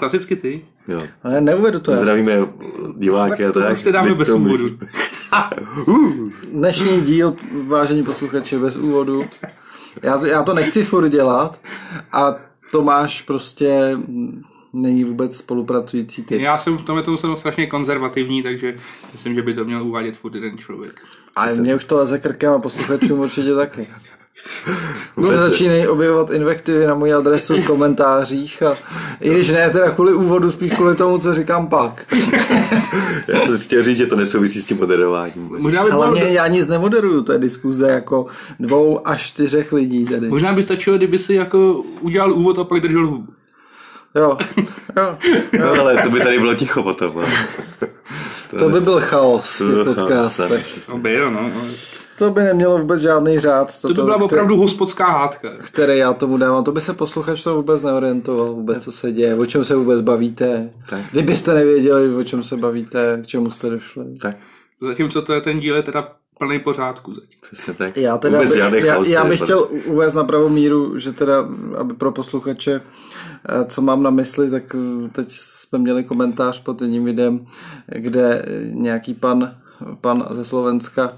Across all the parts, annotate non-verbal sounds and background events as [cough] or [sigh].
Klasicky ty. Jo. Ale neuvedu to. já. Zdravíme diváky a Tak to tak. prostě dáme bez úvodu. můžu- [laughs] Dnešní díl, vážení posluchači, bez úvodu. Já to, já to nechci furt dělat a Tomáš prostě není vůbec spolupracující typ. Já jsem v tomhle tomu jsem strašně konzervativní, takže myslím, že by to měl uvádět furt jeden člověk. A mě už to leze krkem a posluchačům určitě taky. Už se začínají objevovat invektivy na moji adresu v komentářích a i když ne teda kvůli úvodu, spíš kvůli tomu, co říkám pak. Já jsem chtěl říct, že to nesouvisí s tím moderováním. Možná by, Ale bylo, já nic nemoderuju, to je diskuze jako dvou až čtyřech lidí tady. možná by stačilo, kdyby si jako udělal úvod a pak držel hubu. Jo, jo. No, ale to by tady bylo ticho potom. ale. To by byl chaos v To by byl těch chaos, podcastech. No by jo, no. To by nemělo vůbec žádný řád. To by byla opravdu hospodská hádka. Které já tomu dávám. To by se posluchač to vůbec neorientoval, vůbec co se děje, o čem se vůbec bavíte. Tak. Kdybyste nevěděli, o čem se bavíte, k čemu jste došli. Tak, Zatímco to je ten díl je teda plný pořádku přesně tak. Já, teda Vůbec by, já, já bych chtěl uvést na pravou míru, že teda, aby pro posluchače, eh, co mám na mysli, tak eh, teď jsme měli komentář pod jedním videem, kde nějaký pan, pan ze Slovenska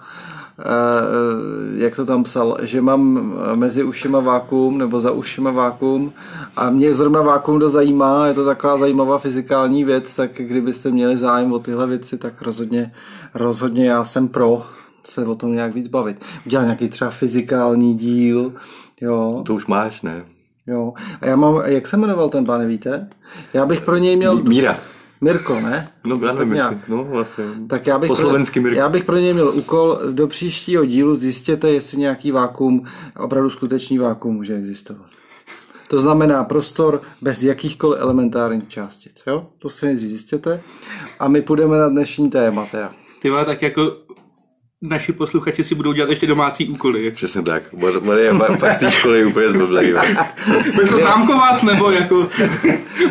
jak to tam psal, že mám mezi ušima vákuum nebo za ušima vákuum a mě zrovna vákuum to zajímá, je to taková zajímavá fyzikální věc, tak kdybyste měli zájem o tyhle věci, tak rozhodně, rozhodně já jsem pro se o tom nějak víc bavit. Udělat nějaký třeba fyzikální díl, jo, To už máš, ne? jo. A já mám, jak se jmenoval ten pán, víte? Já bych pro něj měl... Míra. Mirko, ne? No, já nevím, jestli, no vlastně. Tak já bych, po slovensky pro, Mirko. já bych pro něj měl úkol do příštího dílu zjistěte, jestli nějaký vákuum, opravdu skutečný vákuum může existovat. To znamená prostor bez jakýchkoliv elementárních částic. Jo? To si nejdřív zjistěte. A my půjdeme na dnešní téma teda. Ty vole, tak jako naši posluchači si budou dělat ještě domácí úkoly. Přesně tak. Marie pa- pak z té školy je úplně zblblej. [laughs] Budeš to známkovat, nebo jako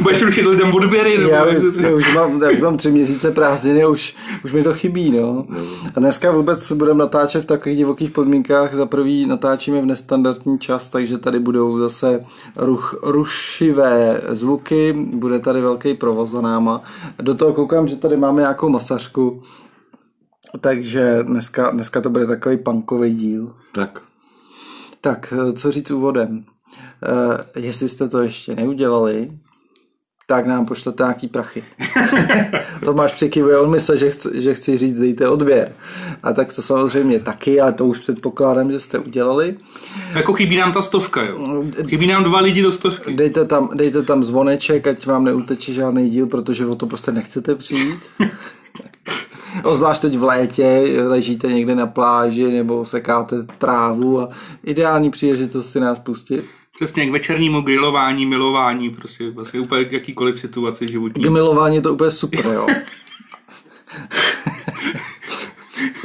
budeš rušit lidem odběry, nebo Já, jak už, to- já, už mám, já už mám tři měsíce prázdniny, už, už mi to chybí. No. A dneska vůbec budeme natáčet v takových divokých podmínkách. Za prvý natáčíme v nestandardní čas, takže tady budou zase ruch, rušivé zvuky, bude tady velký provoz za náma. Do toho koukám, že tady máme nějakou masařku, takže dneska, dneska to bude takový punkový díl. Tak. Tak, eh, co říct úvodem? Eh, jestli jste to ještě neudělali, tak nám pošlete nějaký prachy. [laughs] Tomáš přikivuje, on myslel, že, chci, že chci říct, dejte odběr. A tak to samozřejmě taky, ale to už předpokládám, že jste udělali. Jako chybí nám ta stovka, jo. Chybí nám dva lidi do stovky. Dejte tam, dejte tam zvoneček, ať vám neuteče žádný díl, protože o to prostě nechcete přijít. [laughs] Ozvlášť teď v létě, ležíte někde na pláži nebo sekáte trávu a ideální příležitost si nás pustit. Přesně k večernímu grilování, milování, prostě vlastně úplně jakýkoliv situaci životní. K milování je to úplně super, jo.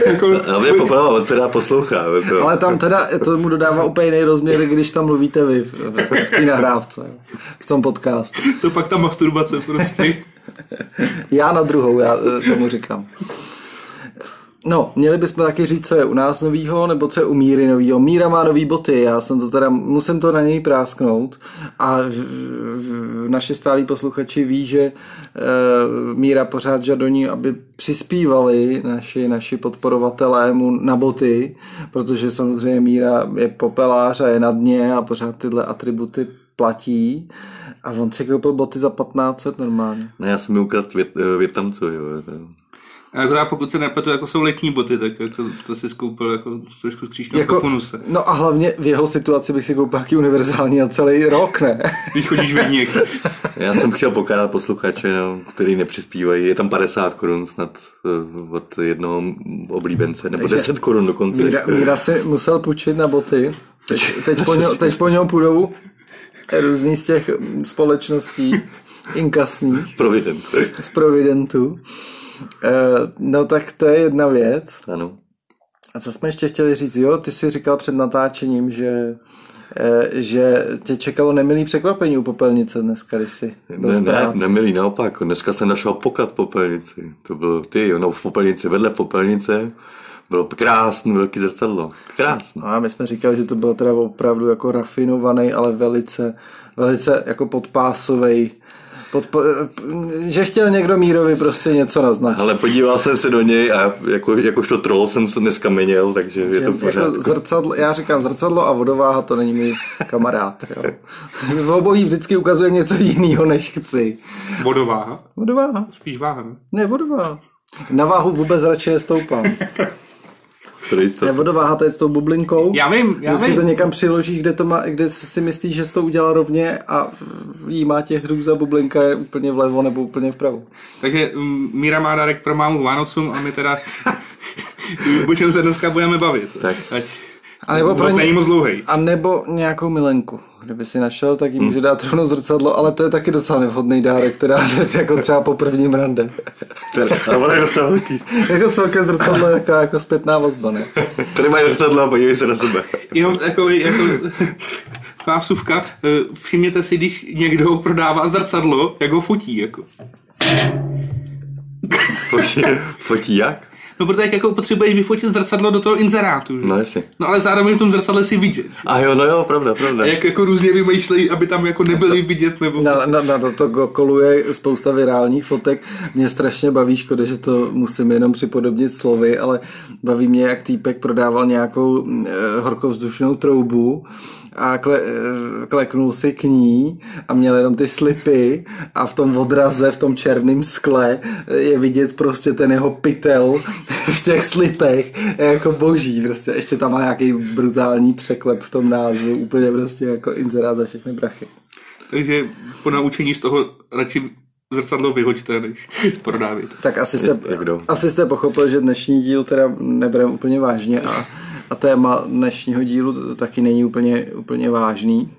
Jako, Hlavně poprava, on se dá poslouchat. To. Ale tam teda to mu dodává úplně jiný rozměr, když tam mluvíte vy v, té nahrávce, v tom podcastu. to pak ta masturbace prostě. [laughs] Já na druhou, já eh, tomu říkám. No, měli bychom taky říct, co je u nás novýho, nebo co je u Míry novýho. Míra má nový boty, já jsem to teda, musím to na něj prásknout a v, v, naši stálí posluchači ví, že e, Míra pořád žadoní, aby přispívali naši, naši podporovatelé mu na boty, protože samozřejmě Míra je popelář a je na dně a pořád tyhle atributy platí. A on si koupil boty za 1500 normálně. Ne, já jsem mi ukradl vět, eh, větnamců, jo. Jako já pokud se nepletu, jako jsou letní boty, tak jako to si skoupil jako trošku skříšnou jako, Jako, funuse. no a hlavně v jeho situaci bych si koupil nějaký univerzální a celý rok, ne? [laughs] Když chodíš ve dněk. já jsem chtěl pokárat posluchače, no, který nepřispívají. Je tam 50 korun snad eh, od jednoho oblíbence, nebo Takže 10 korun dokonce. Míra, Míra si musel půjčit na boty. Teď, teď, po, něm, teď po něm půjdou různý z těch společností inkasních [laughs] Provident. z Providentu. Eh, No tak to je jedna věc. Ano. A co jsme ještě chtěli říct? Jo, ty jsi říkal před natáčením, že eh, že tě čekalo nemilý překvapení u popelnice dneska, když jsi byl Ne, v ne, práci. nemilý, naopak. Dneska jsem našel poklad popelnici. To byl ty, no v popelnici, vedle popelnice. Bylo krásný velký zrcadlo. Krásný. No a my jsme říkali, že to byl teda opravdu jako rafinovaný, ale velice, velice jako podpásový Podpo- že chtěl někdo Mírovi prostě něco naznačit. Ale podíval jsem se do něj a jako, jakožto troll jsem se dneska měnil, takže je to v jako zrcadlo, já říkám zrcadlo a vodováha, to není můj kamarád. Jo. V obojí vždycky ukazuje něco jiného, než chci. Vodováha? Vodováha. Spíš váha, ne? Ne, vodováha. Na váhu vůbec radši nestoupám. To jisto. Ne, vodováha to je s tou bublinkou. Já vím, já Vždycky vím. to někam přiložíš, kde, to má, kde si myslíš, že jsi to udělal rovně a jí má tě hrůza bublinka je úplně vlevo nebo úplně vpravo. Takže um, Míra má dárek pro mámu Vánocům a my teda [laughs] o čem se dneska budeme bavit. Tak. Ať A nebo pro ně- není moc. A nebo nějakou milenku. Kdyby si našel, tak jí může dát rovnou zrcadlo, ale to je taky docela nevhodný dárek, která jde [laughs] jako třeba po prvním rande. A ono je docela velký. [laughs] jako celkem zrcadlo je jako, jako zpětná vazba, ne? Tady mají zrcadlo a podívej se na sebe. Jeho jako, jako taková vsuvka, eh, všimněte si, když někdo prodává zrcadlo, jak ho fotí. Jako. Fotí, fotí jak? No protože jako potřebuješ vyfotit zrcadlo do toho inzerátu. Že? No jasně. No ale zároveň v tom zrcadle si vidět. A jo, no jo, pravda, pravda. A jak jako různě vymýšlejí, aby tam jako nebyli vidět, nebo... Na, na, na to, to koluje spousta virálních fotek. Mě strašně baví, škoda, že to musím jenom připodobnit slovy, ale baví mě, jak týpek prodával nějakou eh, horkovzdušnou troubu a kle, eh, kleknul si k ní a měl jenom ty slipy a v tom odraze, v tom černém skle eh, je vidět prostě ten jeho pytel [laughs] v těch slipech je jako boží. Prostě ještě tam má nějaký brutální překlep v tom názvu, úplně prostě jako inzerát za všechny brachy. Takže po naučení z toho radši zrcadlo vyhoďte, než [laughs] prodávit. Tak asi jste, asi jste pochopil, že dnešní díl teda nebereme úplně vážně a, a téma dnešního dílu taky není úplně, úplně vážný.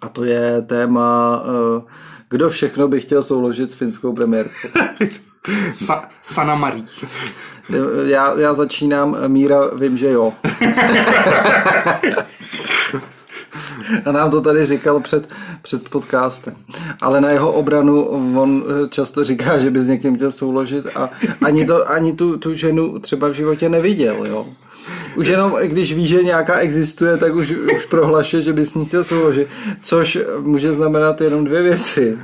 A to je téma, eh, kdo všechno by chtěl souložit s finskou premiérkou. [laughs] Sa, Sana Marí. Já, já začínám, Míra, vím, že jo. A nám to tady říkal před, před podcastem. Ale na jeho obranu on eh, často říká, že by s někým chtěl souložit a ani, to, ani tu, tu ženu třeba v životě neviděl, jo. Už jenom, když ví, že nějaká existuje, tak už, už prohlašuje, že by s ní chtěl souložit. Což může znamenat jenom dvě věci.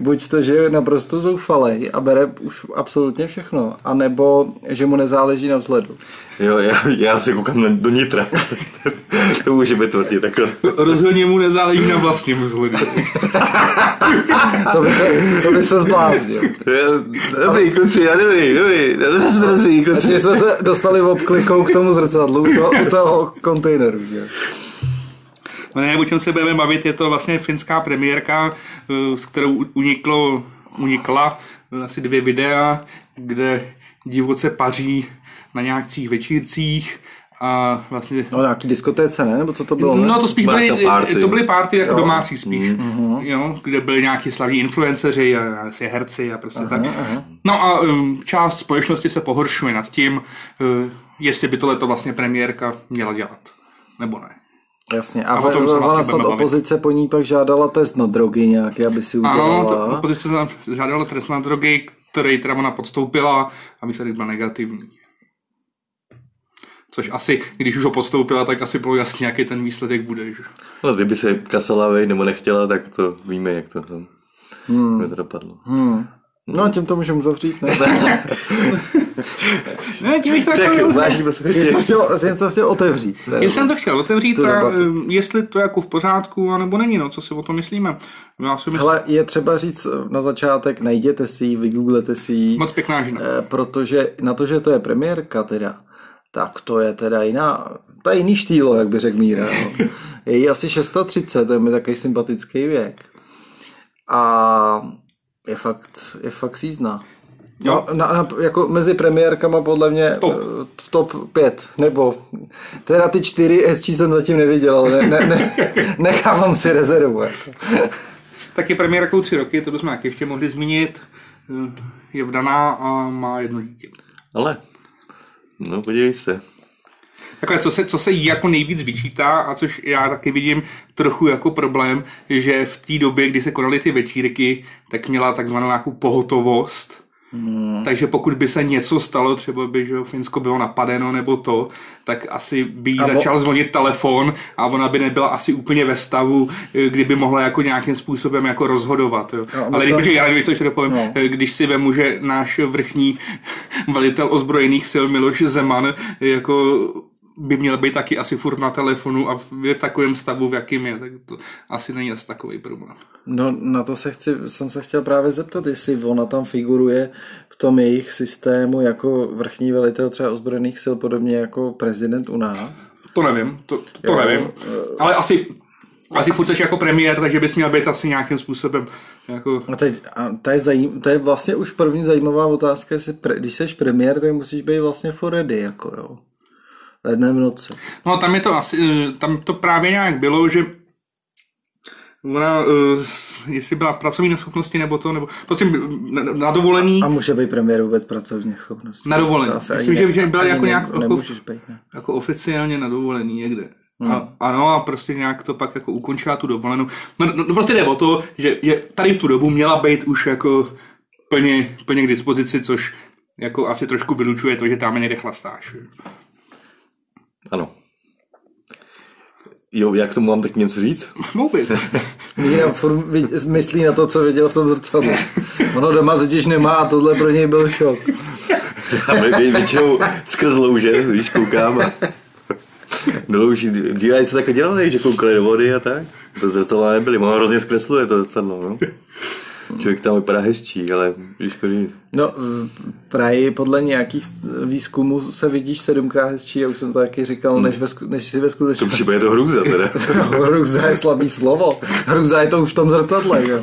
Buď to, že je naprosto zoufalej a bere už absolutně všechno, anebo že mu nezáleží na vzhledu. Jo, já, já se koukám na, do nitra. [laughs] to může být tvrdý takhle. Rozhodně mu nezáleží na vlastním vzhledu. To by se, to by se zbláznil. Dobrý, kluci, já dobrý, dobrý. Zdrazí, kluci. Takže jsme se dostali obklikou k tomu zrcadlu, u toho, u toho kontejneru. Že? No ne, o čem se budeme bavit, je to vlastně finská premiérka, eh, s kterou uniklo, unikla eh, asi dvě videa, kde divoce paří na nějakých večírcích a vlastně No nějaký diskotéce, ne? Nebo co to bylo? ne? No to spíš byly, to party. to byly party jako Jo. domácí spíš, jo, kde byli nějaký slavní influenceři a asi herci a prostě tak. No a um, část společnosti se pohoršuje nad tím, uh, jestli by tohle to vlastně premiérka měla dělat, nebo ne. Jasně. A, A o tom se vlastně snad opozice po ní pak žádala test na drogy nějaký, aby si udělala. Ano, to, opozice žádala trest na drogy, který teda ona podstoupila a výsledek byl negativní. Což asi, když už ho podstoupila, tak asi bylo jasně, jaký ten výsledek bude. Že? No, kdyby se kasala vej, nebo nechtěla, tak to víme, jak to, tam, hmm. jak to dopadlo. Hmm. No tím to můžeme zavřít, ne? [laughs] Ne, tím bych to Tak, jako... to posluchači. chtěl, to chtěl otevřít. ne? Jestli jsem to chtěl otevřít, a, um, jestli to je jako v pořádku, anebo není, no, co si o tom myslíme. Já si myslím, Hele, je třeba říct na začátek, najděte si ji, vygooglete si ji, moc pěkná žena. eh, protože na to, že to je premiérka teda, tak to je teda jiná, to je jiný štýlo, jak by řekl Míra. No. [laughs] Je jí asi 630, to je mi takový sympatický věk. A je fakt, je fakt sízná. Jo. No, na, na, jako mezi premiérkama podle mě Top. eh, v top 5, nebo teda ty čtyři hezčí jsem zatím neviděl, ale ne, ne, ne, [laughs] nechávám si rezervu. Jako. Taky premiérkou tři roky, to bychom taky ještě mohli zmínit. Eh, Je vdaná a má jedno dítě. Ale, no podívej se. Takhle, co se, co se jí jako nejvíc vyčítá, a což já taky vidím trochu jako problém, že v té době, kdy se konaly ty večírky, tak měla takzvanou nějakou pohotovost, Hmm. Takže pokud by se něco stalo, třeba by že Finsko bylo napadeno nebo to, tak asi by jí začal zvonit telefon a ona by nebyla asi úplně ve stavu, eh, kdyby mohla jako nějakým způsobem jako rozhodovat. Jo. No, Ale když, to... já když to ještě dopovím, no. Eh, když si vemu, že náš vrchní [laughs] velitel ozbrojených sil Miloš Zeman jako by měl být taky asi furt na telefonu a je v takovém stavu, v jakým je, tak to asi není asi takový problém. No na to se chci, jsem se chtěl právě zeptat, jestli ona tam figuruje v tom jejich systému jako vrchní velitel třeba ozbrojených sil, podobně jako prezident u nás. To nevím, to, to jo, nevím, ale asi asi furt jako premiér, takže bys měl být asi nějakým způsobem jako... A, teď, a to, je zajím, to je vlastně už první zajímavá otázka, jestli pre, když jsi premiér, tak musíš být vlastně for ready, jako jo v jedné noci. No tam je to asi, eh, tam to právě nějak bylo, že ona, uh, jestli byla v pracovní neschopnosti nebo to, nebo prostě na, na dovolení. A může být premiér vůbec pracovní schopnosti. Na dovolení. Myslím, že, že byla jako nějak jako, být, ne. jako oficiálně na dovolení někde. Hmm. A, ano, a prostě nějak to pak jako ukončila tu dovolenou. No, no, no prostě jde o to, že, že tady v tu dobu měla být už jako plně, plně k dispozici, což jako asi trošku vylučuje to, že tam někde chlastáš. Ano. Jo, jak tomu mám tak něco říct? [laughs] Moubit. Míra furt myslí na to, co viděl v tom zrcadle. Ono doma totiž nemá a tohle pro něj byl šok. [laughs] Já většinou skrz louže, když koukám a do louží. Dříve se takhle dělali, že koukali do vody a tak. To zrcadla nebyly, ono hrozně zkresluje to zrcadlo, no. Člověk tam vypadá hezčí, ale když chodí... No, v Prahy podle nějakých výzkumů se vidíš sedmkrát hezčí, já už jsem to taky říkal, než, ve, než si ve skutečnosti. To přijde to hrůza teda. [laughs] no, hrůza je slabý slovo. Hrůza je to už v tom zrcadle, jo.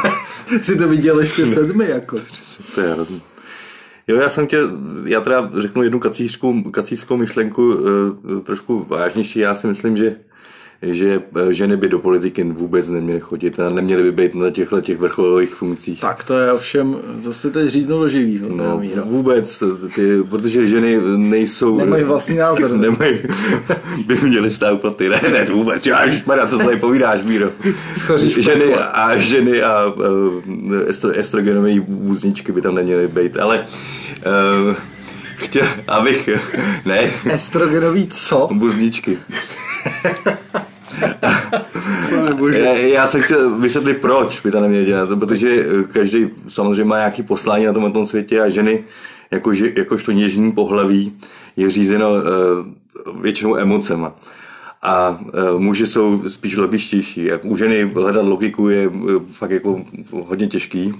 [laughs] si to viděl ještě sedmi, jako. To je hrozný. Jo, já jsem chtěl, já teda řeknu jednu kacířskou, kacířskou myšlenku, e, trošku vážnější. Já si myslím, že že eh, ženy by do politiky vůbec neměly chodit a neměly by být na těchto těch vrcholových funkcích. Tak to je ovšem, zase teď říznu do živýho. No, vůbec, ty, protože ženy nejsou... Nemají vlastní názor. nemají, [laughs] by měly stát pro ty. Ne, ne, vůbec, já, ježišmarja, co tady povídáš, Míro. Schoříš ženy a ženy a uh, estro, estrogenové vůzničky by tam neměly být, ale uh, chtěl, abych, [laughs] ne. Estrogenový co? [laughs] Já, jsem chtěl vysvětlit, proč by to neměli dělat, protože každý samozřejmě má nějaký poslání na tom, tom světě a ženy jako, jakožto něžní pohlaví je řízeno uh, většinou emocema. A uh, muži jsou spíš logičtější. U ženy hledat logiku je uh, fakt jako hodně těžký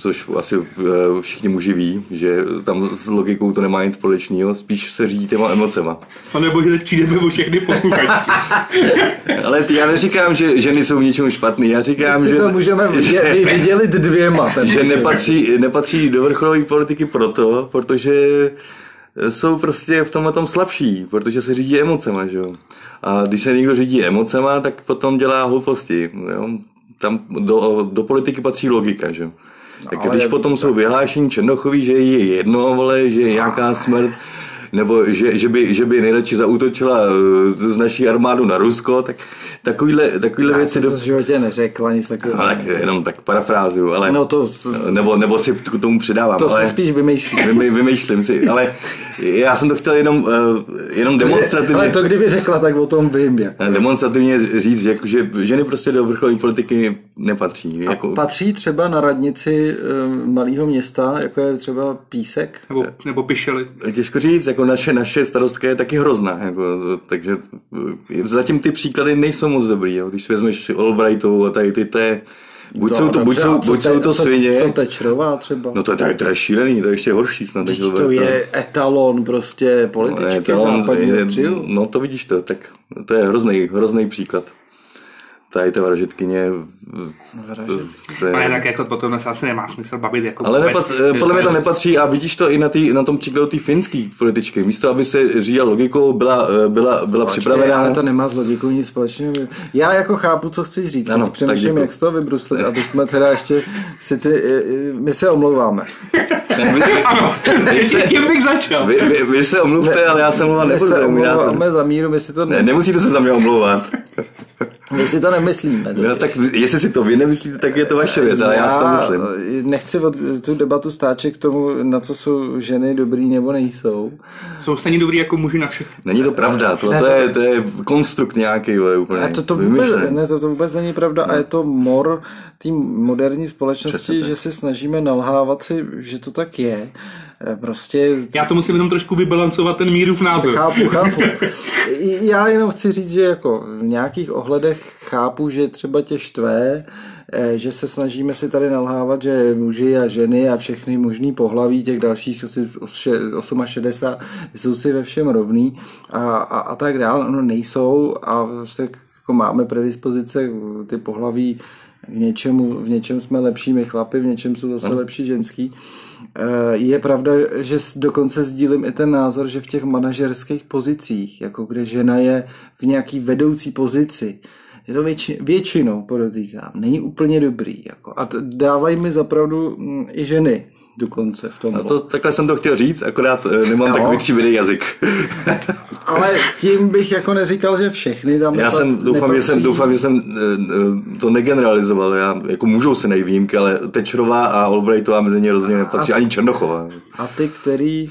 což asi eh, všichni muži ví, že tam s logikou to nemá nic společného, spíš se řídí těma emocema. A nebo že teď přijdeme o všechny posluchači. [laughs] Ale ty, já neříkám, že ženy jsou v něčem špatný, já říkám, že... to můžeme [laughs] že, vydělit dvěma. Že nepatří, nepatří do vrcholové politiky proto, protože jsou prostě v tomhle tom slabší, protože se řídí emocema, že jo. A když se někdo řídí emocema, tak potom dělá hlouposti. Jo? Tam do, do politiky patří logika, že jo. Tak když potom jsou vyhlášení Černochový, že je jedno, vole, že je nějaká smrt, nebo že, že, by, že by nejradši zautočila z naší armádu na Rusko, tak takovýhle, takovýhle věci... To v životě neřekla nic takového. No, tak jenom tak parafrázuju, ale... No to, nebo, nebo si k tomu přidávám. To ale, si spíš vymýšlím. Vymy, vymýšlím si, ale já jsem to chtěl jenom, uh, jenom demonstrativně... Ale to kdyby řekla, tak o tom vím. Jak. Demonstrativně říct, jako, že ženy prostě do vrcholové politiky nepatří. A jako... patří třeba na radnici malého města, jako je třeba Písek? Nebo, nebo Pišely. Těžko říct, jako naše, naše starostka je taky hrozná, jako, takže zatím ty příklady nejsou moc dobrý. Jo. Když vezmeš Albrightovou a tady ty, to je, Buď, no, jsou, to, dobře, buď, jsou, buď jsou to svině. Co tečrová třeba? No to, to, to je šílený, to je ještě horší snad. Teď to je etalon prostě političky no, etalon, západního No to vidíš to, tak to je hrozný, hrozný příklad tady ta vražetkyně... Ale tak jako potom se asi nemá smysl bavit jako Ale nepat, podle mě to nepatří a vidíš to i na, tý, na tom příkladu té finské političky. Místo, aby se řídila logikou, byla, byla, byla Počkej, připravená... Ale to nemá s logikou nic společného. Já jako chápu, co chceš říct. Ano, přemýšlím, jak z toho vybruslit, aby jsme teda ještě si ty... My se omlouváme. [laughs] ano, [laughs] tím bych začal. Vy, vy, vy se omluvte, ale já se omlouvat nebudu. My se omlouváme za míru, my si to... Ne, nemusíte se za mě omlouvat. [laughs] My si to nemyslíme. No, tak jestli si to vy nemyslíte, tak je to vaše věc, ale já, já si to myslím. Nechci od, tu debatu stáčet k tomu, na co jsou ženy dobrý nebo nejsou. Jsou stejně dobrý jako muži na všech. Není to pravda, to, ne, to, to, je, to je konstrukt nějaký. Úplně, a to, to, vůbec, ne, to, to vůbec není pravda no. a je to mor té moderní společnosti, že se snažíme nalhávat si, že to tak je. Eh, prostě... Já to musím jenom trošku vybalancovat ten mírův názor. Chápu, chápu. Já jenom chci říct, že jako v nějakých ohledech chápu, že třeba tě štve, eh, že se snažíme si tady nalhávat, že muži a ženy a všechny možný pohlaví těch dalších asi 68 jsou si ve všem rovný a, a, a tak dál. No nejsou a prostě jako máme predispozice ty pohlaví v něčemu, v něčem jsme lepší chlapy, v něčem jsou zase lepší ženský. Eh, je pravda, že dokonce sdílím i ten názor, že v těch manažerských pozicích, jako kde žena je v nějaký vedoucí pozici, je to větši, většinou, podotýkám, není úplně dobrý. Jako. A dávají mi zapravdu mm, i ženy dokonce v tom. No to, takhle jsem to chtěl říct, akorát eh, nemám no. takový tříbědý jazyk. [laughs] Ale tím bych jako neříkal, že všechny tam Já jsem, doufám, že jsem, doufám, že jsem eh, to negeneralizoval. Já, jako můžou se najít výjimky, ale Tečrová a Albrightová mezi ně rozhodně nepatří, a, ani Černochová. A ty, který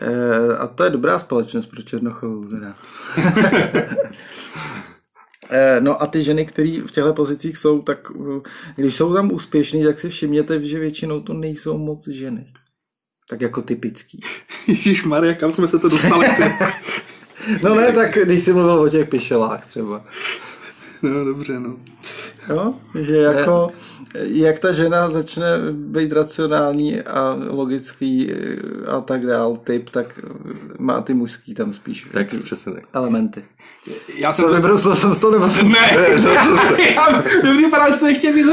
eh, a to je dobrá společnost pro Černochovou teda. [laughs] Eh, no a ty ženy, které v těchto pozicích jsou, tak eh, když jsou tam úspěšní, tak si všimněte, že většinou to nejsou moc ženy. Tak jako typický. [laughs] Ježíš Maria, kam jsme se to dostali? [laughs] [laughs] no ne, tak když jsi mluvil o těch pišelách třeba. No dobře, no. Jo, že jako, jak ta žena začne být racionální a logický a tak dál typ, tak má ty mužský tam spíš tak, přesně tak. elementy. Já jsem Co, to... jsem z toho, nebo jsem... Ne, [laughs] to vypadá, že to ještě víc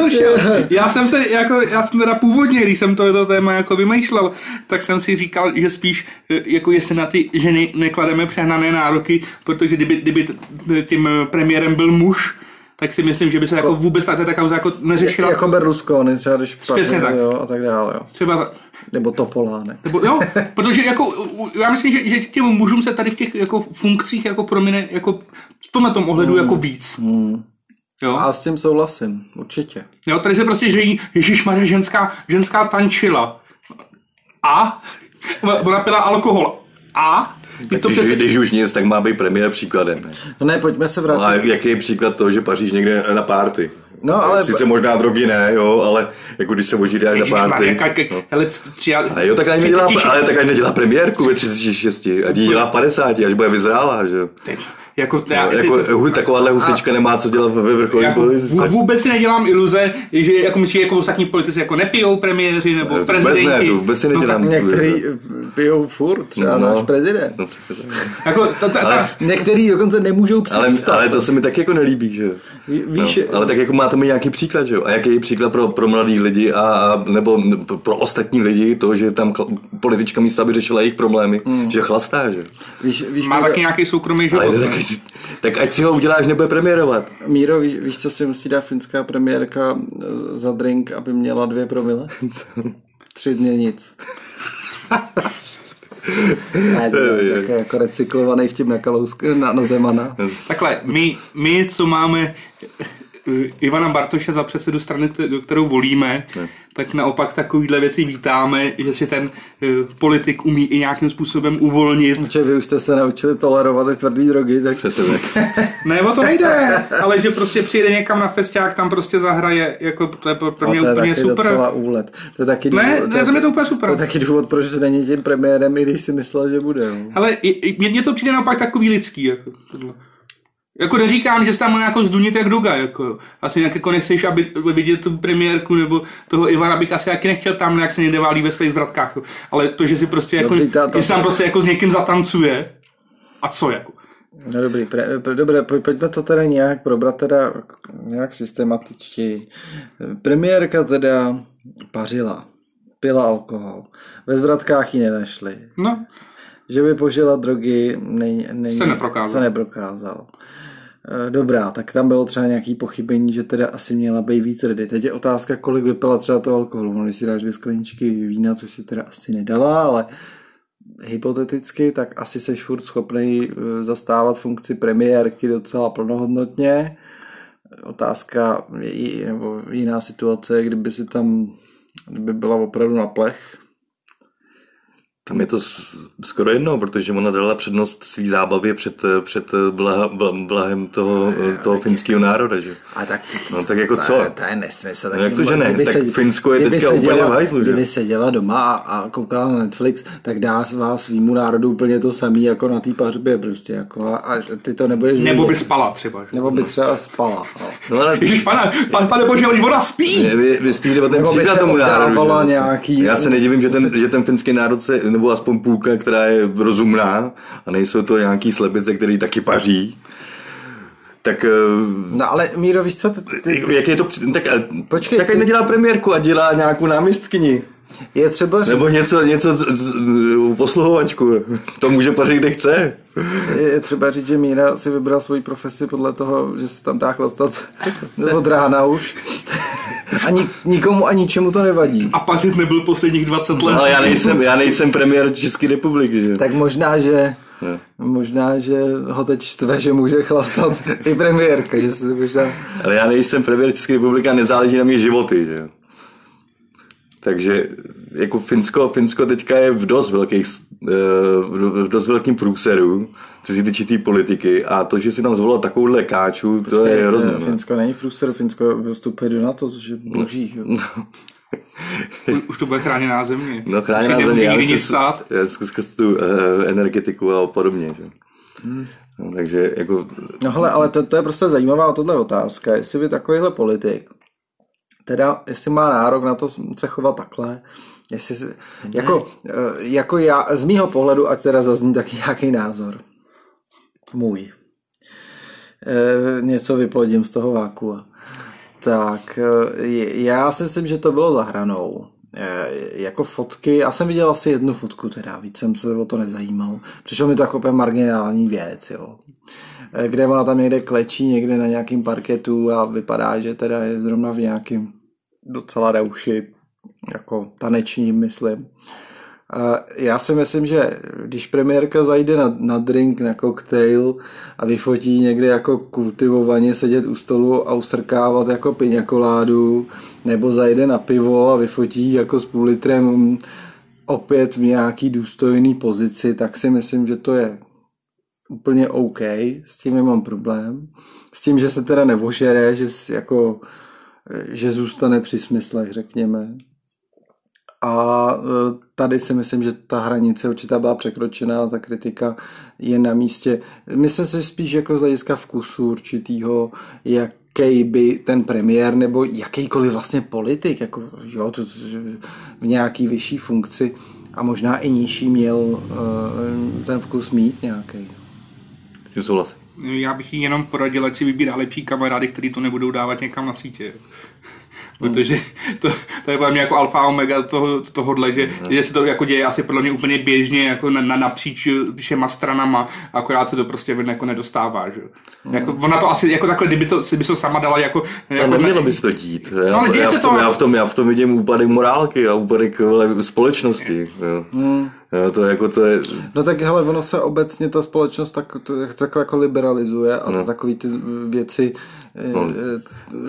Já jsem se, jako, já jsem teda původně, když jsem tohleto téma jako vymýšlel, tak jsem si říkal, že spíš, jako jestli na ty ženy neklademe přehnané nároky, protože kdyby, kdyby tím premiérem byl muž, tak si myslím, že by se jako, jako vůbec ta, ta kauza jako neřešila. Jako Berlusconi, třeba když Přesně tak. Jo, a tak dále. Jo. Třeba nebo Topolánek. Nebo, jo, protože jako, já myslím, že, že těm mužům se tady v těch jako funkcích jako promine jako v tomhle tom ohledu hmm. jako víc. Hmm. Jo? A s tím souhlasím, určitě. Jo, tady se prostě říjí, Ježíš Maria, ženská, ženská tančila. A? [laughs] Ona pila alkohol. A? Tak to když, přece... když už nic, tak má být premiér příkladem. Ne? No ne, pojďme se vrátit. No a jaký je příklad toho, že paříš někde na párty? No, ale... Sice možná drogy ne, jo, ale jako když se voží na párty. No. Hele, přijal... ale jo, tak ani nedělá, ale tak ani nedělá premiérku ve 36, a dělá v 50, až bude vyzrálá, že jo. Jako, no, jako, ty, takováhle husička a, nemá co dělat ve vrcholní jako, politice. Vůbec si nedělám iluze, že jako myslí, jako ostatní politici jako nepijou premiéři nebo ne, prezidenti. Vůbec ne, to vůbec si nedělám. No, tak některý pijou furt, třeba no, náš prezident. No, jako, to, to, ale, některý dokonce nemůžou přestat. Ale, ale to se mi tak jako nelíbí, že Víš, no, ale tak jako máte mi nějaký příklad, že jo? A jaký je příklad pro, pro mladý lidi a, a nebo pro ostatní lidi, to, že tam politička místo, aby řešila jejich problémy, mm. že chlastá, že víš, víš, Má taky nějaký soukromý život. Ale taky, tak ať si ho uděláš, nebude premiérovat. Míro, ví, víš, co si musí dát finská premiérka za drink, aby měla dvě promile? [laughs] Tři dny nic. Ne, tak jako recyklovaný vtip na, Kalousk, na, na Zemana. Takhle, my, my, co máme Ivana Bartoše za předsedu strany, kterou volíme, ne. tak naopak takovýhle věci vítáme, že si ten uh, politik umí i nějakým způsobem uvolnit. Že vy už jste se naučili tolerovat ty tvrdý drogy, tak... Přesně [laughs] ne, o to nejde, ale že prostě přijde někam na festiák, tam prostě zahraje, jako to je pro mě to je úplně taky super. docela úlet. To je taky ne, důvod, ne, to, je, to úplně super. To je taky důvod, proč se není tím premiérem, i když si myslel, že bude. Ale mně to přijde naopak takový lidský. Jako, tohle. Jako neříkám, že se tam jako zdunit jak duga, jako Asi nějak jako nechceš, aby vidět tu premiérku nebo toho Ivana bych asi taky nechtěl tam, jak se někde válí ve svých zbratkách. Ale to, že si prostě jako, Dobrý, ta, ta, tam prostě jako s někým zatancuje a co jako. No dobrý, pre, pre, dobré, pojďme to teda nějak probrat teda nějak systematičtěji. Premiérka teda pařila, pila alkohol, ve zvratkách ji nenašli. No. Že by požila drogy, ne, ne, se neprokázal. Se neprokázal. Eh, dobrá, tak tam bylo třeba nějaký pochybení, že teda asi měla být víc redy. Teď je otázka, kolik vypila třeba to alkoholu. No, když si dáš dvě skleničky vína, což si teda asi nedala, ale hypoteticky, tak asi seš furt schopný eh, zastávat funkci premiérky docela plnohodnotně. otázka, nebo jiná situace, kdyby si tam, kdyby byla opravdu na plech, tam je to skoro jedno, protože ona dala přednost svý zábavě před, před blaha, blahem toho, toho finského národa. Že? A tak, no, tak jako to, co? To je nesmysl. No, jak to, že ne? Tak se, Finsko je teďka úplně děla, hajzlu, Kdyby se děla doma a, a koukala na Netflix, tak dá vás svýmu národu úplně to samý jako na té pařbě prostě. Jako a, a, ty to nebudeš Nebo vidět. by spala třeba. Že? Nebo by třeba spala. No. No, ale... Ježiš, pane, pane, pane bože, oni voda spí! Ne, vy, vy spíš ten příklad tomu národu. Nějaký... Já se nedivím, že ten, že ten finský národ se nebo aspoň půlka, která je rozumná a nejsou to nějaký slepice, který taky paří. Tak... No ale Míro, víš co? Ty, ty, jak je to... Tak, Počkej, tak ať nedělá premiérku a dělá nějakou náměstkyni. Je třeba říct... Nebo něco, něco posluhovačku. To může pařit, kde chce. Je třeba říct, že Míra si vybral svoji profesi podle toho, že se tam dá chlastat [laughs] od rána už. [laughs] Ani nikomu a ničemu to nevadí. A pařit nebyl posledních 20 let. Ale já nejsem, já nejsem premiér České republiky. Že? Tak možná, že ne. Možná, že ho teď štve, že může chlastat [laughs] i premiérka, že se možná... Ale já nejsem premiér České republiky a nezáleží na mě životy, že takže jako Finsko, Finsko teďka je v dost velkých, eh, v dost velkým průseru, co se týče té politiky a to, že si tam zvolil takovouhle káču, Počkej, to je hrozné. Eh, Finsko není v průseru, Finsko vstupuje do NATO, což je boží. že? No. Už to bude chráněná země. No chráněná země, já myslím, stát. skrz tu uh, energetiku a podobně. Že? Hmm. No, takže jako... No hele, ale to, to je prostě zajímavá tohle otázka, jestli by takovýhle politik teda jestli má nárok na to se chovat takhle, jestli jako, eh, jako já, z mýho pohledu, ať teda zazní taky nějaký názor. Můj. E, něco vyplodím z toho vákua. Tak e, já si myslím, že to bylo za hranou. E, jako fotky, já jsem viděl asi jednu fotku teda, víc jsem se o to nezajímal. Přišlo mi to jako úplně marginální věc, jo. Eh, kde ona tam někde klečí někde na nějakým parketu a vypadá, že teda je zrovna v nějakým docela reuši, jako taneční, myslím. Já si myslím, že když premiérka zajde na, na drink, na koktejl a vyfotí někde jako kultivovaně sedět u stolu a usrkávat jako piňakoládu, nebo zajde na pivo a vyfotí jako s půl litrem opět v nějaký důstojný pozici, tak si myslím, že to je úplně OK, s tím nemám problém. S tím, že se teda nevožere, že jako, že zůstane při smyslech, řekněme. A e, tady si myslím, že ta hranice určitá byla překročená, ta kritika je na místě. Myslím si spíš jako z hlediska vkusu určitýho, jaký by ten premiér nebo jakýkoliv vlastně politik, jako jo, to, v nějaký vyšší funkci a možná i nižší měl uh, ten vkus mít nějaký tím souhlasím. Já bych jí jenom poradil, ať si vybírá lepší kamarády, kteří to nebudou dávat někam na sítě. Protože to, to je podle mě jako alfa omega toho, tohohle, že, že se to jako děje asi podle mě úplně běžně jako na, na, napříč všema stranama, akorát se to prostě ven jako nedostává. Že? Mm. Jako, ona to asi jako takhle, kdyby to, si by to sama dala jako... jako no, nemělo by se to dít. Já, no, ale já, se v tom, to, já, v tom, já v tom vidím úpadek morálky a úpadek společnosti. Jo. Mm. Jo, to jako to je... No tak hele, ono se obecně ta společnost tak, to, tak jako liberalizuje a no. takový ty věci no,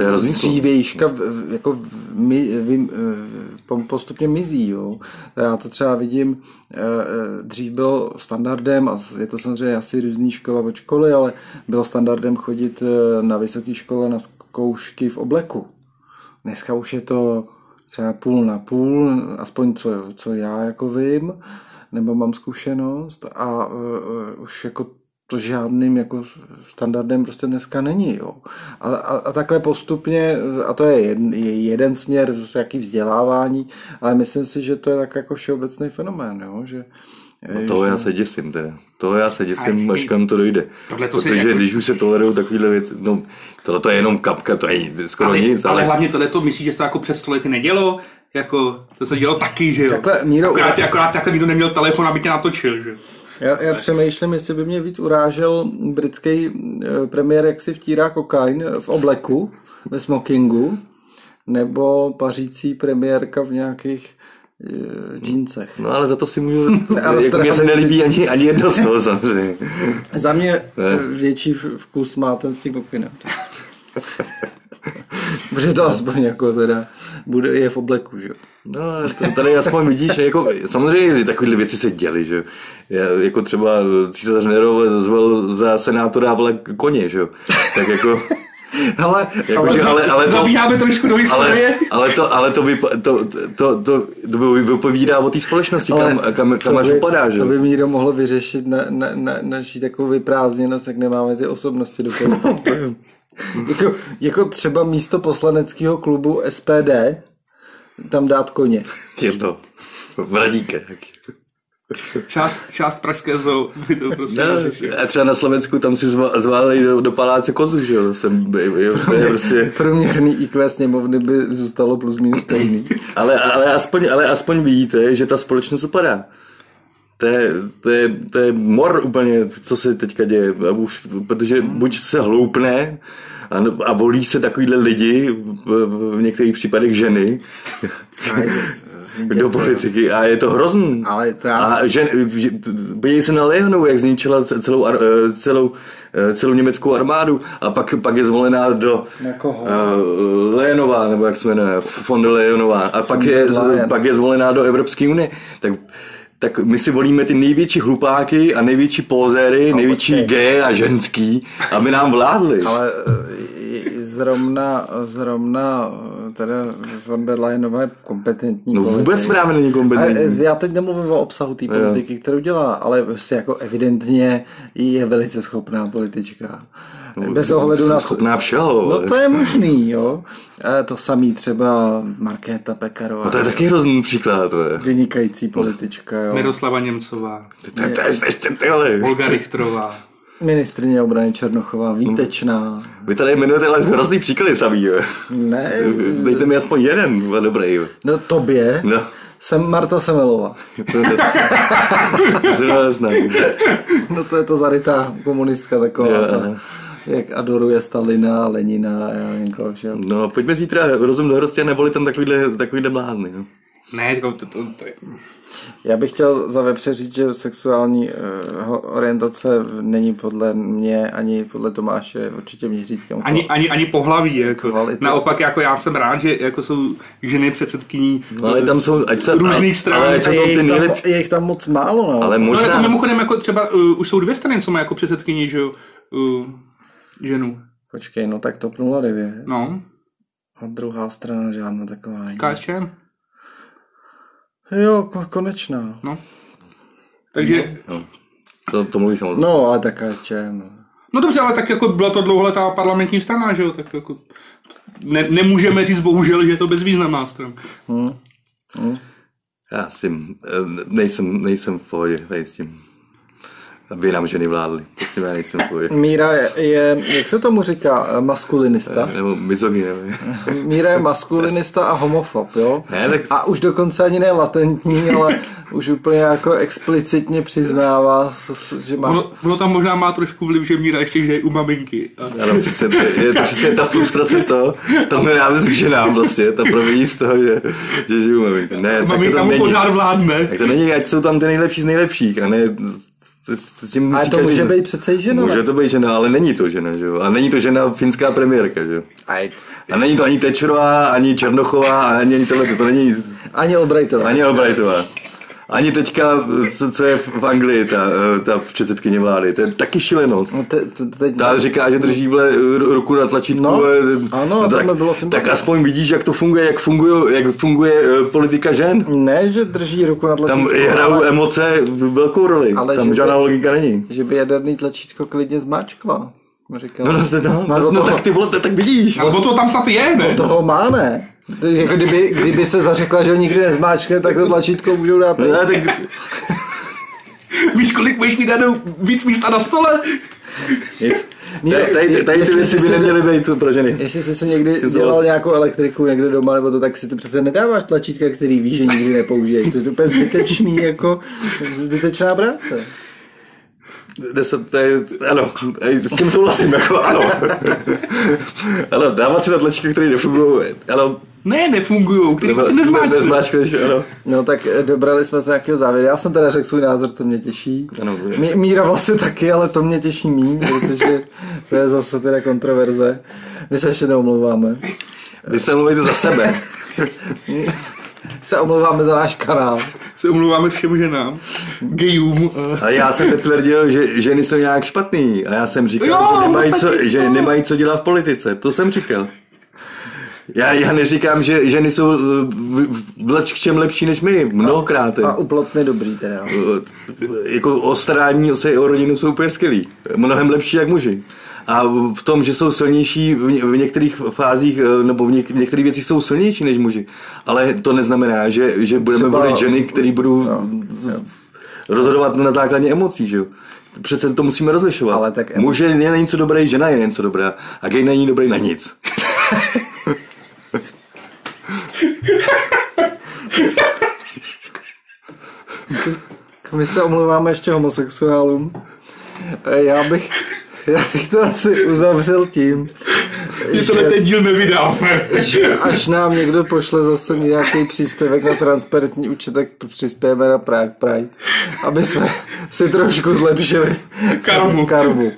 eh, dřívějška jako my, vy, eh, postupně mizí. Jo. Já to třeba vidím, eh, dřív bylo standardem, a je to samozřejmě asi různý škola od školy, ale bylo standardem chodit na vysoké škole na zkoušky v obleku. Dneska už je to třeba půl na půl, aspoň co, co já jako vím nebo mám zkušenost a uh, už jako to žádným jako standardem prostě dneska není. Jo. A, a, a takhle postupně, a to je jeden, je jeden směr, jaký vzdělávání, ale myslím si, že to je tak jako všeobecný fenomén, jo, že No toho že... já se děsím teda. Toho já se děsím, až kam to dojde. to Protože jako... když už se tolerují takovéhle věci, no tohle to je jenom kapka, to je skoro ale, nic. Ale, ale hlavně tohle to myslíš, že se to jako před stolety nedělo? Jako, to se dělo taky, že jo? Takhle, Míro, akorát, akorát takhle nikdo neměl telefon, aby tě natočil, že já, já přemýšlím, jestli by mě víc urážel britský eh, premiér, jak si vtírá kokain v obleku, ve smokingu, nebo pařící premiérka v nějakých džíncech. No ale za to si můžu, [laughs] jako mě se nelíbí ani, ani jedno z toho samozřejmě. Za mě ne. větší vkus má ten s tím kokinem. [laughs] Protože to aspoň jako teda bude, je v obleku, že No, to, tady aspoň vidíš, jako, samozřejmě takovéhle věci se děly, že jako třeba císař Nero zval za senátora vle koně, že jo. Tak jako, [laughs] ale, jako, ale, že, ale, ale to, zabíháme trošku do historie. Ale, ale, to, ale to, vypa, to, to, to, to vypovídá o té společnosti, kam, kam, kam až upadá. Že? To by míro mohlo vyřešit na, na, na, naší takovou vyprázdněnost, jak nemáme ty osobnosti do [laughs] [laughs] jako, jako třeba místo poslaneckého klubu SPD tam dát koně. Jedno. V radíke. Část, část pražské zoo by to prostě no, A třeba na Slovensku tam si zválili do, do paláce kozu, že jo? Jsem, jo to je prostě... Průměrný IQ sněmovny by zůstalo plus minus stejný. ale, ale, aspoň, ale aspoň vidíte, že ta společnost upadá. To je, to, je, to je mor úplně, co se teďka děje. Už, protože buď se hloupne, a, a volí se takovýhle lidi, v, v některých případech ženy, [laughs] do politiky. A je to hrozný. Ale to já... A žen, podívej se na Leonovu, jak zničila celou, eh, celou, eh, celou německou armádu. A pak, pak je zvolená do uh, Leonová, nebo jak se jmenuje, von Leonová a pak je, pak je zvolená do Evropské unie. Tak tak my si volíme ty největší hlupáky a největší pózéry, no, největší počkej. gay a ženský, aby nám vládli. Ale zrovna, zrovna teda von der Leyenová je kompetentní No politik. vůbec právě není kompetentní. A já teď nemluvím o obsahu té politiky, kterou dělá, ale prostě jako evidentně je velice schopná politička. No, Bez ohledu na... Schopná všeho. No to je možný, jo. To samý třeba Markéta Pekarová. No to je taky hrozný příklad, to je. Vynikající politička, jo. Miroslava Němcová. To je ještě tyhle. Olga Richtrová. Ministrině obrany Černochová, výtečná. Vy tady jmenujete ale hrozný příklady samý, jo. Ne. Dejte mi aspoň jeden, dobrý, jo. No tobě. No. Jsem Marta Semelová. to no to je to zarytá komunistka taková. Yeah. Ta, jak adoruje Stalina, Lenina a já nevím koho, No, pojďme zítra rozum do hrostě a nevolit tam takovýhle, takovýhle blázny. No. Ne, to, to, to, to, já bych chtěl za vepře říct, že sexuální uh, orientace není podle mě ani podle Tomáše určitě měřítkem. Ani, ani, ani pohlaví. Jako. Naopak jako já jsem rád, že jako jsou ženy předsedkyní no, ale tam jsou, ať se, různých stran. Ale, ale je, jich tam, je jich tam moc málo. No. Ale možná... no, jako mimochodem jako třeba uh, už jsou dvě strany, co má jako předsedkyní, že uh, ženu. Počkej, no tak TOP 09. No. A druhá strana žádná taková není. KSČM? Jo, konečná. No. Takže... No, no. To, to mluví samozřejmě. No, ale tak KSČ, no. No dobře, ale tak jako byla to dlouholetá parlamentní strana, že jo, tak jako ne, nemůžeme říct bohužel, že je to bezvýznamná strana. Hmm. Hmm. Já si eh, nejsem, nejsem v pohodě tady s tím aby nám ženy vládly. Prostě já nejsem tvůj. Míra je, je, jak se tomu říká, maskulinista? Nebo mizogyn. [laughs] Míra je maskulinista a homofob, jo? Ne, tak... A už dokonce ani ne latentní, ale už úplně jako explicitně přiznává, že má... Ono, ono tam možná má trošku vliv, že Míra ještě žije u maminky. A... Ano, přesně, je to přesně ta frustrace z toho, tam nenávist k ženám vlastně, ta promění z toho, že, že žiju u maminky. Ne, Maminka mu pořád vládne. Tak to není, ať jsou tam ty nejlepší z nejlepších, a ne s tím ale to může být přece i žena. Může to být žena, ale není to žena, že jo? A není to žena finská premiérka, že jo? A není to ani Tečerová, ani Černochová, ani tohle, to není... Ani Albrightová. Ani Albrightová. Ani teďka, co, co je v Anglii, ta, ta předsedkyně vlády, to je taky šílenost. No te, te, teď ta říká, že drží vle, ruku na tlačítku. No, ano, tak, to bylo tak aspoň vidíš, jak to funguje, jak funguje, jak funguje eh, politika žen. Ne, že drží ruku na tlačítku. Tam hrajou ale... emoce velkou roli, ale tam žádná by, logika není. Že by jaderný tlačítko klidně zmáčkla. Říkal. No, no, no, no, no, no tak ty vole, tak vidíš. No, to tam snad je, ne? toho má, ne? Jako kdyby, kdyby se zařekla, že ho nikdy nezmáčkne, tak to tlačítko můžou dát. No, tak... [laughs] Víš, kolik budeš mít danou víc místa na stole? Nic. Tady, tady, ty věci by neměly být pro ženy. Jestli jsi si někdy jsi dělal nějakou elektriku někde doma, nebo to, tak si to přece nedáváš tlačítka, který víš, že nikdy nepoužiješ. To je úplně zbytečný, jako zbytečná práce. Deset, to je, ano, s tím souhlasím, jako ano. ano, dávat si na tlačítka, který nefungují, ano, Ne, nefungují, který prostě nezmáčkneš. Nezmáčkneš, ano. No tak eh, dobrali jsme se nějakého závěru. Já jsem teda řekl svůj názor, to mě těší. Ano, Mí- Míra vlastně taky, ale to mě těší míň, protože to je zase teda kontroverze. My se ještě neomlouváme. Vy se mluvíte za sebe. [laughs] Se omlouváme za náš kanál. Se omlouváme všem ženám, gejům. A já jsem netvrdil, že ženy jsou nějak špatný. A já jsem říkal, Jo, že, nemají co, že nemají co dělat v politice. To jsem říkal. Já, já neříkám, že ženy jsou eh, v, v, v leččem lepší než my. Mnohokrát. A uplotně dobrý teda. Eh, jako o starání se o rodinu jsou úplně skvělí. Mnohem lepší jak muži. A v tom, že jsou silnější v, ně- v některých fázích, eh, nebo v, něk, v některých věcích jsou silnější než muži. Ale to neznamená, že, že budeme Třeba- volit ženy, které budou Jo, jo. rozhodovat na základě emocí, že jo? Přece to musíme rozlišovat. Ale tak emo- Muž je na něco dobrý, žena je na něco dobrá. A gay není dobrý na nic. [laughs] My se omlouváme ještě homosexuálům. Eh, Já bych, já bych to asi uzavřel tím, Že tohle ten díl nevydáme. že až nám někdo pošle zase nějaký příspěvek na transparentní účet, tak přispějeme na Prague Pride, aby jsme si trošku zlepšili Karmu. karmu.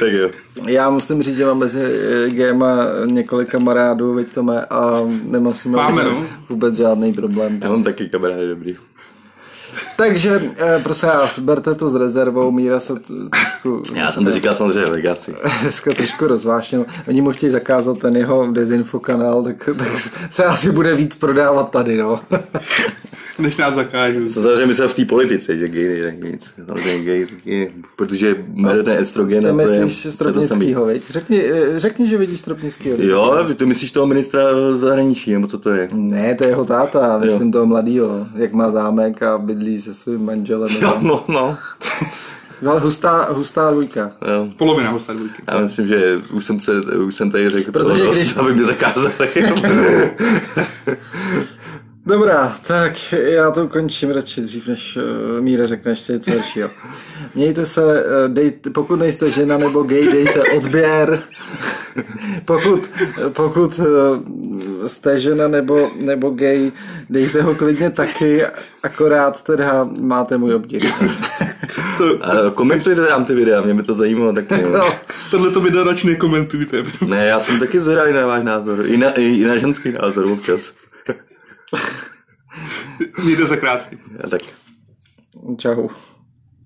Tak jo. Já musím říct, že mám mezi eh, GEMA několik kamarádů, veď to mé, a nemám s nimi Máme, no. vůbec žádný problém. Já mám taky kamarády dobrý. Takže, eh, prosím vás, berte to s rezervou, Míra se trošku... Já jsem to říkal samozřejmě legaci. [laughs] dneska trošku rozvášnil. Oni mu chtějí zakázat ten jeho dezinfo kanál, tak, tak se asi bude víc prodávat tady, no. [laughs] Než nás zakážu. To samozřejmě myslel v té politice, že gay není nic. Samozřejmě gay je, protože bere ten estrogen. Ty to myslíš to to. Stropnickýho, viď? Řekni, eh, řekni, že vidíš Stropnickýho. Jo, ty myslíš toho ministra zahraničí, nebo co to je? Ne, to je jeho táta, myslím toho mladýho, jak má zámek a bydlí se svým manželem. Jo, no, no. [laughs] Ale hustá, hustá dvojka. Jo. Polovina hosta dvojky. Já myslím, že už jsem, se, už jsem tady řekl Protože když- když... aby mě zakázali. [laughs] [laughs] Dobrá, tak já to ukončím radši dřív, než uh, Míra řekne ještě něco horšího. Mějte se, uh, dejte, pokud nejste žena nebo gay, dejte odběr. pokud pokud uh, jste žena nebo, nebo gay, dejte ho klidně taky, akorát teda máte můj obdiv. A komentujte nám ty videa, mě by to zajímalo taky. jo. no, Tohle to video radši nekomentujte. Ne, já jsem taky zvědavý na váš názor. I na, i na ženský názor občas. Mějte se krásně. Já tak. čau.